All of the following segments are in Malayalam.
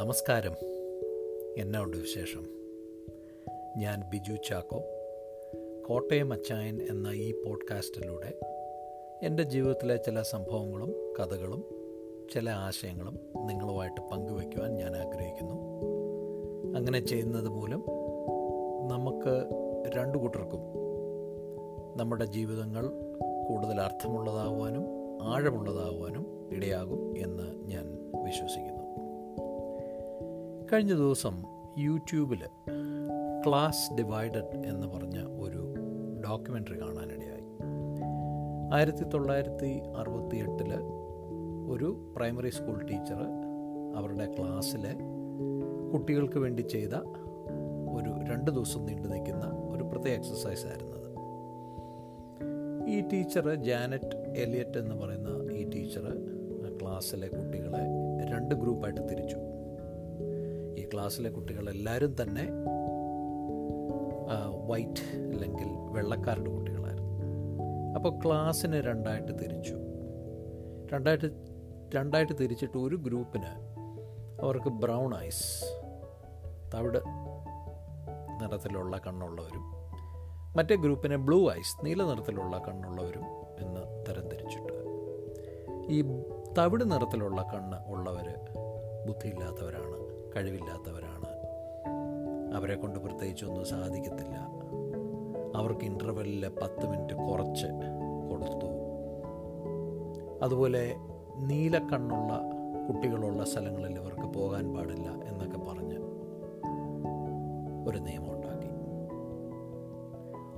നമസ്കാരം. എന്നാ ഉണ്ട് വിശേഷം? ഞാൻ ബിജു ചാക്കോ. കോട്ടയം അച്ചായൻ എന്ന ഈ പോഡ്കാസ്റ്റിലൂടെ എന്റെ ജീവിതത്തിലെ ചില സംഭവങ്ങളും കഥകളും ചില ആശയങ്ങളും നിങ്ങളുമായിട്ട് പങ്കുവയ്ക്കുവാൻ ഞാൻ ആഗ്രഹിക്കുന്നു. അങ്ങനെ ചെയ്യുന്നത് മൂലം നമുക്ക് രണ്ടു കൂട്ടർക്കും നമ്മുടെ ജീവിതങ്ങൾ കൂടുതൽ അർത്ഥമുള്ളതാവാനും ആഴമുള്ളതാവാനും ഇടയാകും എന്ന് ഞാൻ വിശ്വസിക്കുന്നു. കഴിഞ്ഞ ദിവസം യൂട്യൂബിൽ ക്ലാസ് ഡിവൈഡഡ് എന്ന് പറഞ്ഞ ഒരു ഡോക്യുമെന്ററി കാണാനിടയായി. ആയിരത്തി തൊള്ളായിരത്തി അറുപത്തി എട്ടിൽ ഒരു പ്രൈമറി സ്കൂൾ ടീച്ചർ അവരുടെ ക്ലാസ്സിലെ കുട്ടികൾക്ക് വേണ്ടി ചെയ്ത ഒരു രണ്ട് ദിവസം നീണ്ടു നിൽക്കുന്ന ഒരു പ്രത്യേക എക്സസൈസ് ആയിരുന്നത് ഈ ടീച്ചർ ജാനറ്റ് എലിയറ്റ് എന്ന് പറയുന്ന ഈ ടീച്ചർ ക്ലാസ്സിലെ കുട്ടികളെ രണ്ട് ഗ്രൂപ്പായിട്ട് തിരിച്ചു. ക്ലാസ്സിലെ കുട്ടികളെല്ലാവരും തന്നെ വൈറ്റ് അല്ലെങ്കിൽ വെള്ളക്കാരുടെ കുട്ടികളായിരുന്നു. അപ്പോൾ ക്ലാസ്സിന് രണ്ടായിട്ട് തിരിച്ചു. രണ്ടായിട്ട് രണ്ടായിട്ട് തിരിച്ചിട്ട് ഒരു ഗ്രൂപ്പിന് അവർക്ക് ബ്രൗൺ ഐസ് തവിട് നിറത്തിലുള്ള കണ്ണുള്ളവരും മറ്റേ ഗ്രൂപ്പിനെ ബ്ലൂ ഐസ് നീല നിറത്തിലുള്ള കണ്ണുള്ളവരും എന്ന് തരംതിരിച്ചിട്ട് ഈ തവിട് നിറത്തിലുള്ള കണ്ണ് ഉള്ളവർ ബുദ്ധിയില്ലാത്തവരാണ് കഴിവില്ലാത്തവരാണ്. അവരെ കൊണ്ട് പ്രത്യേകിച്ചൊന്നും സാധിക്കത്തില്ല. അവർക്ക് ഇന്റർവെല്ലിൽ പത്ത് മിനിറ്റ് കുറച്ച് കൊടുത്തു. അതുപോലെ നീലക്കണ്ണുള്ള കുട്ടികളുള്ള സ്ഥലങ്ങളിൽ ഇവർക്ക് പോകാൻ പാടില്ല എന്നൊക്കെ പറഞ്ഞ് ഒരു നിയമം ഉണ്ടാക്കി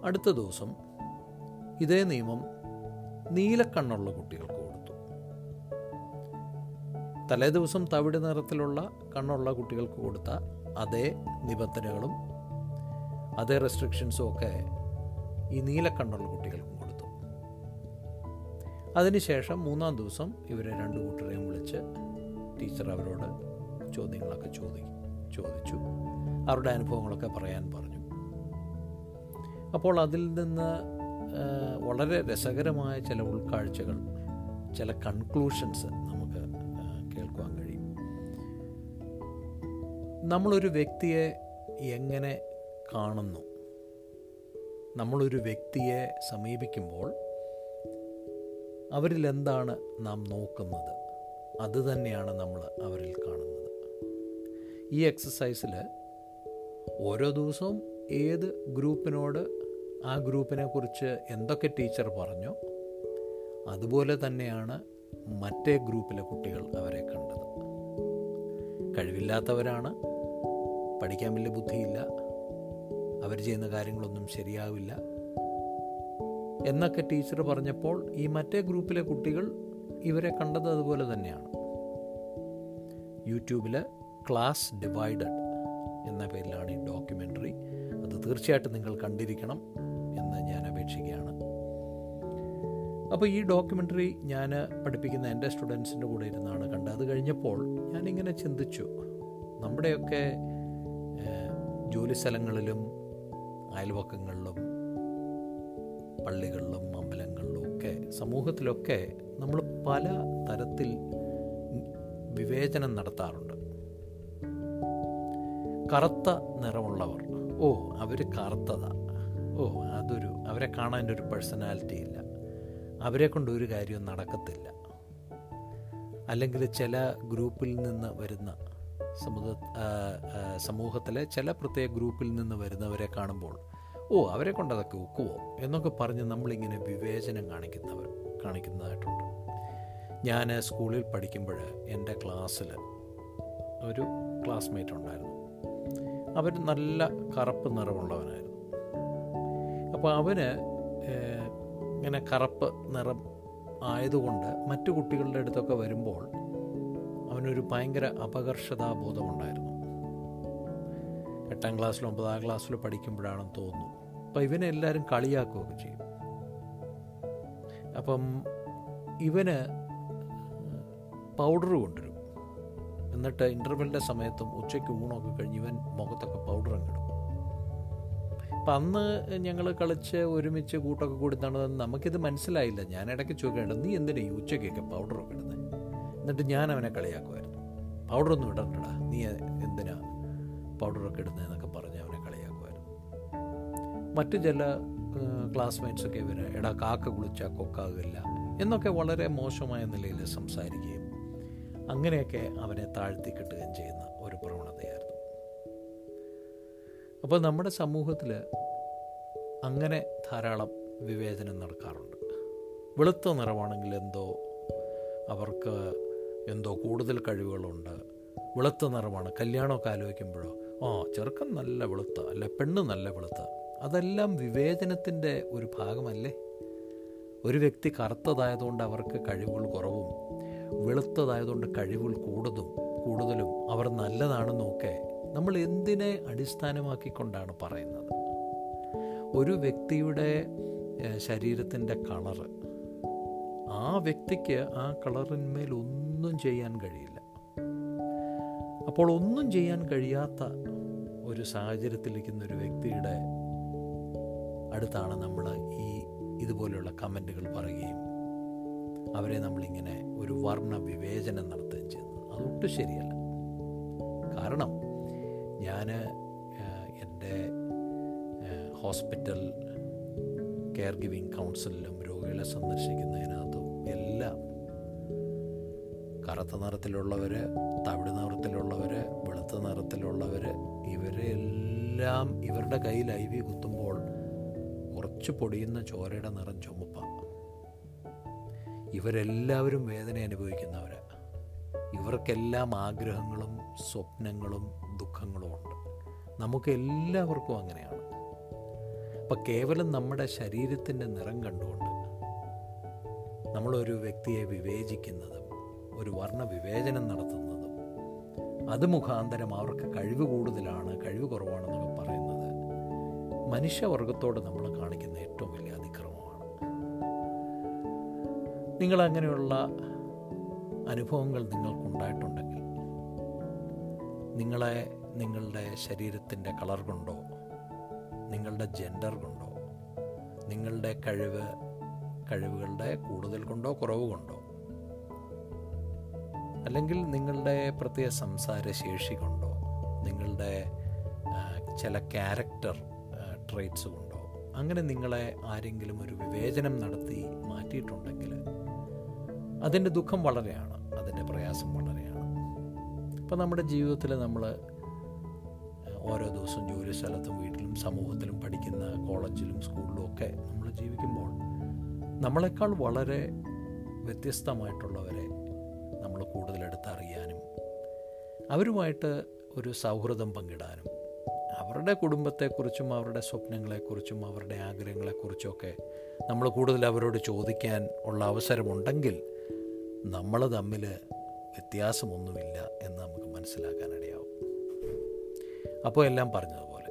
അടുത്ത ദിവസം ഇതേ നിയമം നീലക്കണ്ണുള്ള കുട്ടികൾക്ക് കൊടുത്തു തലേ ദിവസം തവിട് നിറത്തിലുള്ള കണ്ണുള്ള കുട്ടികൾക്ക് കൊടുത്ത അതേ നിബന്ധനകളും അതേ റെസ്ട്രിക്ഷൻസും ഒക്കെ ഈ നീലക്കണ്ണുള്ള കുട്ടികൾക്കും കൊടുത്തു. അതിനുശേഷം മൂന്നാം ദിവസം ഇവരെ രണ്ട് കൂട്ടരെയും വിളിച്ച് ടീച്ചർ അവരോട് ചോദ്യങ്ങളൊക്കെ ചോദി ചോദിച്ചു. അവരുടെ അനുഭവങ്ങളൊക്കെ പറയാൻ പറഞ്ഞു. അപ്പോൾ അതിൽ നിന്ന് വളരെ രസകരമായ ചില ഉൾക്കാഴ്ചകൾ ചില കൺക്ലൂഷൻസ് നമ്മളൊരു വ്യക്തിയെ എങ്ങനെ കാണുന്നു? നമ്മളൊരു വ്യക്തിയെ സമീപിക്കുമ്പോൾ അവരിൽ എന്താണ് നാം നോക്കുന്നത്? അത് തന്നെയാണ് നമ്മൾ അവരിൽ കാണുന്നത്. ഈ എക്സസൈസിൽ ഓരോ ദിവസവും ഏത് ഗ്രൂപ്പിനോട് ആ ഗ്രൂപ്പിനെ കുറിച്ച് എന്തൊക്കെ ടീച്ചർ പറഞ്ഞു അതുപോലെ തന്നെയാണ് മറ്റേ ഗ്രൂപ്പിലെ കുട്ടികൾ അവരെ കണ്ടത്. കഴിവില്ലാത്തവരാണ് പഠിക്കാൻ വലിയ ബുദ്ധിയില്ല. അവർ ചെയ്യുന്ന കാര്യങ്ങളൊന്നും ശരിയാവില്ല. എന്നൊക്കെ ടീച്ചർ പറഞ്ഞപ്പോൾ ഈ മറ്റേ ഗ്രൂപ്പിലെ കുട്ടികൾ ഇവരെ കണ്ടത് അതുപോലെ തന്നെയാണ്. യൂട്യൂബിൽ ക്ലാസ് ഡിവൈഡഡ് എന്ന പേരിലാണ് ഈ ഡോക്യുമെന്ററി അത് തീർച്ചയായിട്ടും നിങ്ങൾ കണ്ടിരിക്കണം എന്ന് ഞാൻ അപേക്ഷിക്കുകയാണ്. അപ്പോൾ ഈ ഡോക്യുമെന്ററി ഞാൻ പഠിപ്പിക്കുന്ന എന്റെ സ്റ്റുഡൻസിന്റെ കൂടെ ഇരുന്നാണ് കണ്ടത്. അത് കഴിഞ്ഞപ്പോൾ ഞാനിങ്ങനെ ചിന്തിച്ചു നമ്മുടെയൊക്കെ ജോലി സ്ഥലങ്ങളിലും അയൽവക്കങ്ങളിലും പള്ളികളിലും അമ്പലങ്ങളിലും ഒക്കെ സമൂഹത്തിലൊക്കെ നമ്മൾ പല തരത്തിൽ വിവേചനം നടത്താറുണ്ട്. കറുത്ത നിറമുള്ളവർ. ഓ അവർ കറുത്തതാ. ഓ അതൊരു അവരെ കാണാൻ ഒരു പേഴ്സണാലിറ്റി ഇല്ല. അവരെ കൊണ്ട് ഒരു കാര്യവും നടക്കത്തില്ല. അല്ലെങ്കിൽ ചില ഗ്രൂപ്പിൽ നിന്ന് വരുന്ന സമുദ സമൂഹത്തിലെ ചില പ്രത്യേക ഗ്രൂപ്പിൽ നിന്ന് വരുന്നവരെ കാണുമ്പോൾ ഓ അവരെ കൊണ്ട് അതൊക്കെ ഒക്കുവോ? എന്നൊക്കെ പറഞ്ഞ് നമ്മളിങ്ങനെ വിവേചനം കാണിക്കുന്നവർ കാണിക്കുന്നതായിട്ടുണ്ട്. ഞാൻ സ്കൂളിൽ പഠിക്കുമ്പോൾ എന്റെ ക്ലാസ്സിൽ ഒരു ക്ലാസ്മേറ്റ് ഉണ്ടായിരുന്നു. അവർ നല്ല കറുപ്പ് നിറമുള്ളവനായിരുന്നു. അപ്പോൾ അവന് ഇങ്ങനെ കറുപ്പ് നിറം ആയതുകൊണ്ട് മറ്റു കുട്ടികളുടെ അടുത്തൊക്കെ വരുമ്പോൾ അവനൊരു ഭയങ്കര അപകർഷതാബോധമുണ്ടായിരുന്നു. എട്ടാം ക്ലാസ്സിലും ഒമ്പതാം ക്ലാസ്സിലും പഠിക്കുമ്പോഴാണെന്ന് തോന്നുന്നു. അപ്പം ഇവനെ എല്ലാവരും കളിയാക്കുകയൊക്കെ ചെയ്യും. അപ്പം ഇവന് പൗഡർ കൊണ്ടുവരും. എന്നിട്ട് ഇന്റർവെല്ലിന്റെ സമയത്തും ഉച്ചയ്ക്ക് ഊണൊക്കെ കഴിഞ്ഞ് ഇവൻ മുഖത്തൊക്കെ പൗഡർ അങ്ങിടും അപ്പം അന്ന് ഞങ്ങൾ കളിച്ച് ഒരുമിച്ച് കൂട്ടൊക്കെ കൂടി നടന്നത് നമുക്കിത് മനസ്സിലായില്ല. ഞാൻ ഇടയ്ക്ക് ചോദിക്കേണ്ടത് നീ എന്തിനാ ഈ ഉച്ചയ്ക്കൊക്കെ പൗഡറൊക്കെ ഇടുന്നത് എന്നിട്ട് ഞാൻ അവനെ കളിയാക്കുമായിരുന്നു. പൗഡറൊന്നും ഇടണ്ടടാ. നീ എന്തിനാ പൗഡറൊക്കെ ഇടുന്നതെന്നൊക്കെ പറഞ്ഞ് അവനെ കളിയാക്കുമായിരുന്നു. മറ്റു ചില ക്ലാസ്മേറ്റ്സൊക്കെ ഇവന് എടാ കാക്ക കുളിച്ചാൽ കൊക്കാകില്ല എന്നൊക്കെ വളരെ മോശമായ നിലയിൽ സംസാരിക്കുകയും അങ്ങനെയൊക്കെ അവനെ താഴ്ത്തി കിട്ടുകയും ചെയ്യുന്ന ഒരു പ്രവണതയായിരുന്നു. അപ്പോൾ നമ്മുടെ സമൂഹത്തിൽ അങ്ങനെ ധാരാളം വിവേചനം നടക്കാറുണ്ട്. വെളുത്ത നിറമാണെങ്കിൽ എന്തോ അവർക്ക് എന്തോ കൂടുതൽ കഴിവുകളുണ്ട്. വെളുത്ത നിറമാണ്. കല്യാണമൊക്കെ ആലോചിക്കുമ്പോഴോ ആ ചെറുക്കൻ നല്ല വെളുത്ത അല്ല പെണ്ണ് നല്ല വെളുത്ത. അതെല്ലാം വിവേചനത്തിന്റെ ഒരു ഭാഗമല്ലേ? ഒരു വ്യക്തി കറുത്തതായതുകൊണ്ട് അവർക്ക് കഴിവുകൾ കുറവും വെളുത്തതായതുകൊണ്ട് കഴിവുകൾ കൂടുതലും കൂടുതലും അവർ നല്ലതാണെന്നൊക്കെ നമ്മൾ എന്തിനെ അടിസ്ഥാനമാക്കിക്കൊണ്ടാണ് പറയുന്നത്? ഒരു വ്യക്തിയുടെ ശരീരത്തിന്റെ കളറ് ആ വ്യക്തിക്ക് ആ കളറിന്മേൽ ഒന്നും ചെയ്യാൻ കഴിയില്ല. അപ്പോൾ ഒന്നും ചെയ്യാൻ കഴിയാത്ത ഒരു സാഹചര്യത്തിലിരിക്കുന്ന ഒരു വ്യക്തിയുടെ അടുത്താണ് നമ്മൾ ഈ ഇതുപോലെയുള്ള കമന്റുകൾ പറയുകയും അവരെ നമ്മളിങ്ങനെ ഒരു വർണ വിവേചനം നടത്തുകയും ചെയ്യുന്നത് അതൊട്ടും ശരിയല്ല. കാരണം ഞാൻ എന്റെ ഹോസ്പിറ്റൽ കെയർ ഗിവിങ് കൗൺസിലിലും രോഗികളെ സന്ദർശിക്കുന്നതിനകത്തും എല്ലാം കറുത്ത നിറത്തിലുള്ളവർ തവിട് നിറത്തിലുള്ളവർ വെളുത്ത നിറത്തിലുള്ളവർ ഇവരെല്ലാം ഇവരുടെ കയ്യിൽ ഐ വി കുത്തുമ്പോൾ കുറച്ച് പൊടിയുന്ന ചോരയുടെ നിറം ചുമപ്പാണ് ഇവരെല്ലാവരും വേദന അനുഭവിക്കുന്നവരാണ് ഇവർക്കെല്ലാം ആഗ്രഹങ്ങളും സ്വപ്നങ്ങളും ദുഃഖങ്ങളും ഉണ്ട്. നമുക്ക് എല്ലാവർക്കും അങ്ങനെയാണ്. അപ്പം കേവലം നമ്മുടെ ശരീരത്തിന്റെ നിറം കണ്ടുകൊണ്ട് നമ്മളൊരു വ്യക്തിയെ വിവേചിക്കുന്നതും ഒരു വർണ വിവേചനം നടത്തുന്നതും. അത് മുഖാന്തരം അവർക്ക് കഴിവ് കൂടുതലാണ് കഴിവ് കുറവാണെന്നൊക്കെ പറയുന്നത്. മനുഷ്യവർഗത്തോട് നമ്മൾ കാണിക്കുന്ന ഏറ്റവും വലിയ അതിക്രമമാണ്. നിങ്ങൾ അങ്ങനെയുള്ള അനുഭവങ്ങൾ നിങ്ങൾക്കുണ്ടായിട്ടുണ്ടെങ്കിൽ നിങ്ങളെ നിങ്ങളുടെ ശരീരത്തിന്റെ കളർ കൊണ്ടോ നിങ്ങളുടെ ജെൻഡർ കൊണ്ടോ നിങ്ങളുടെ കഴിവ് കഴിവുകളുടെ കൂടുതൽ കൊണ്ടോ കുറവ് കൊണ്ടോ അല്ലെങ്കിൽ നിങ്ങളുടെ പ്രത്യേക സംസാര ശേഷി കൊണ്ടോ നിങ്ങളുടെ ചില ക്യാരക്ടർ ട്രേറ്റ്സ് കൊണ്ടോ അങ്ങനെ നിങ്ങളെ ആരെങ്കിലും ഒരു വിവേചനം നടത്തി മാറ്റിയിട്ടുണ്ടെങ്കിൽ അതിന്റെ ദുഃഖം വളരെയാണ് അതിന്റെ പ്രയാസം വളരെയാണ്. ഇപ്പം നമ്മുടെ ജീവിതത്തിൽ നമ്മൾ ഓരോ ദിവസവും ജോലി സ്ഥലത്തും വീട്ടിലും സമൂഹത്തിലും പഠിക്കുന്ന കോളേജിലും സ്കൂളിലും ഒക്കെ നമ്മൾ ജീവിക്കുമ്പോൾ നമ്മളെക്കാൾ വളരെ വ്യത്യസ്തമായിട്ടുള്ളവരെ നമ്മൾ കൂടുതലെടുത്ത് അറിയാനും അവരുമായിട്ട് ഒരു സൗഹൃദം പങ്കിടാനും അവരുടെ കുടുംബത്തെക്കുറിച്ചും അവരുടെ സ്വപ്നങ്ങളെക്കുറിച്ചും അവരുടെ ആഗ്രഹങ്ങളെക്കുറിച്ചുമൊക്കെ നമ്മൾ കൂടുതൽ അവരോട് ചോദിക്കാൻ ഉള്ള അവസരമുണ്ടെങ്കിൽ നമ്മൾ തമ്മിൽ വ്യത്യാസമൊന്നുമില്ല എന്ന് നമുക്ക് മനസ്സിലാക്കാനിടയാവും അപ്പോൾ എല്ലാം പറഞ്ഞതുപോലെ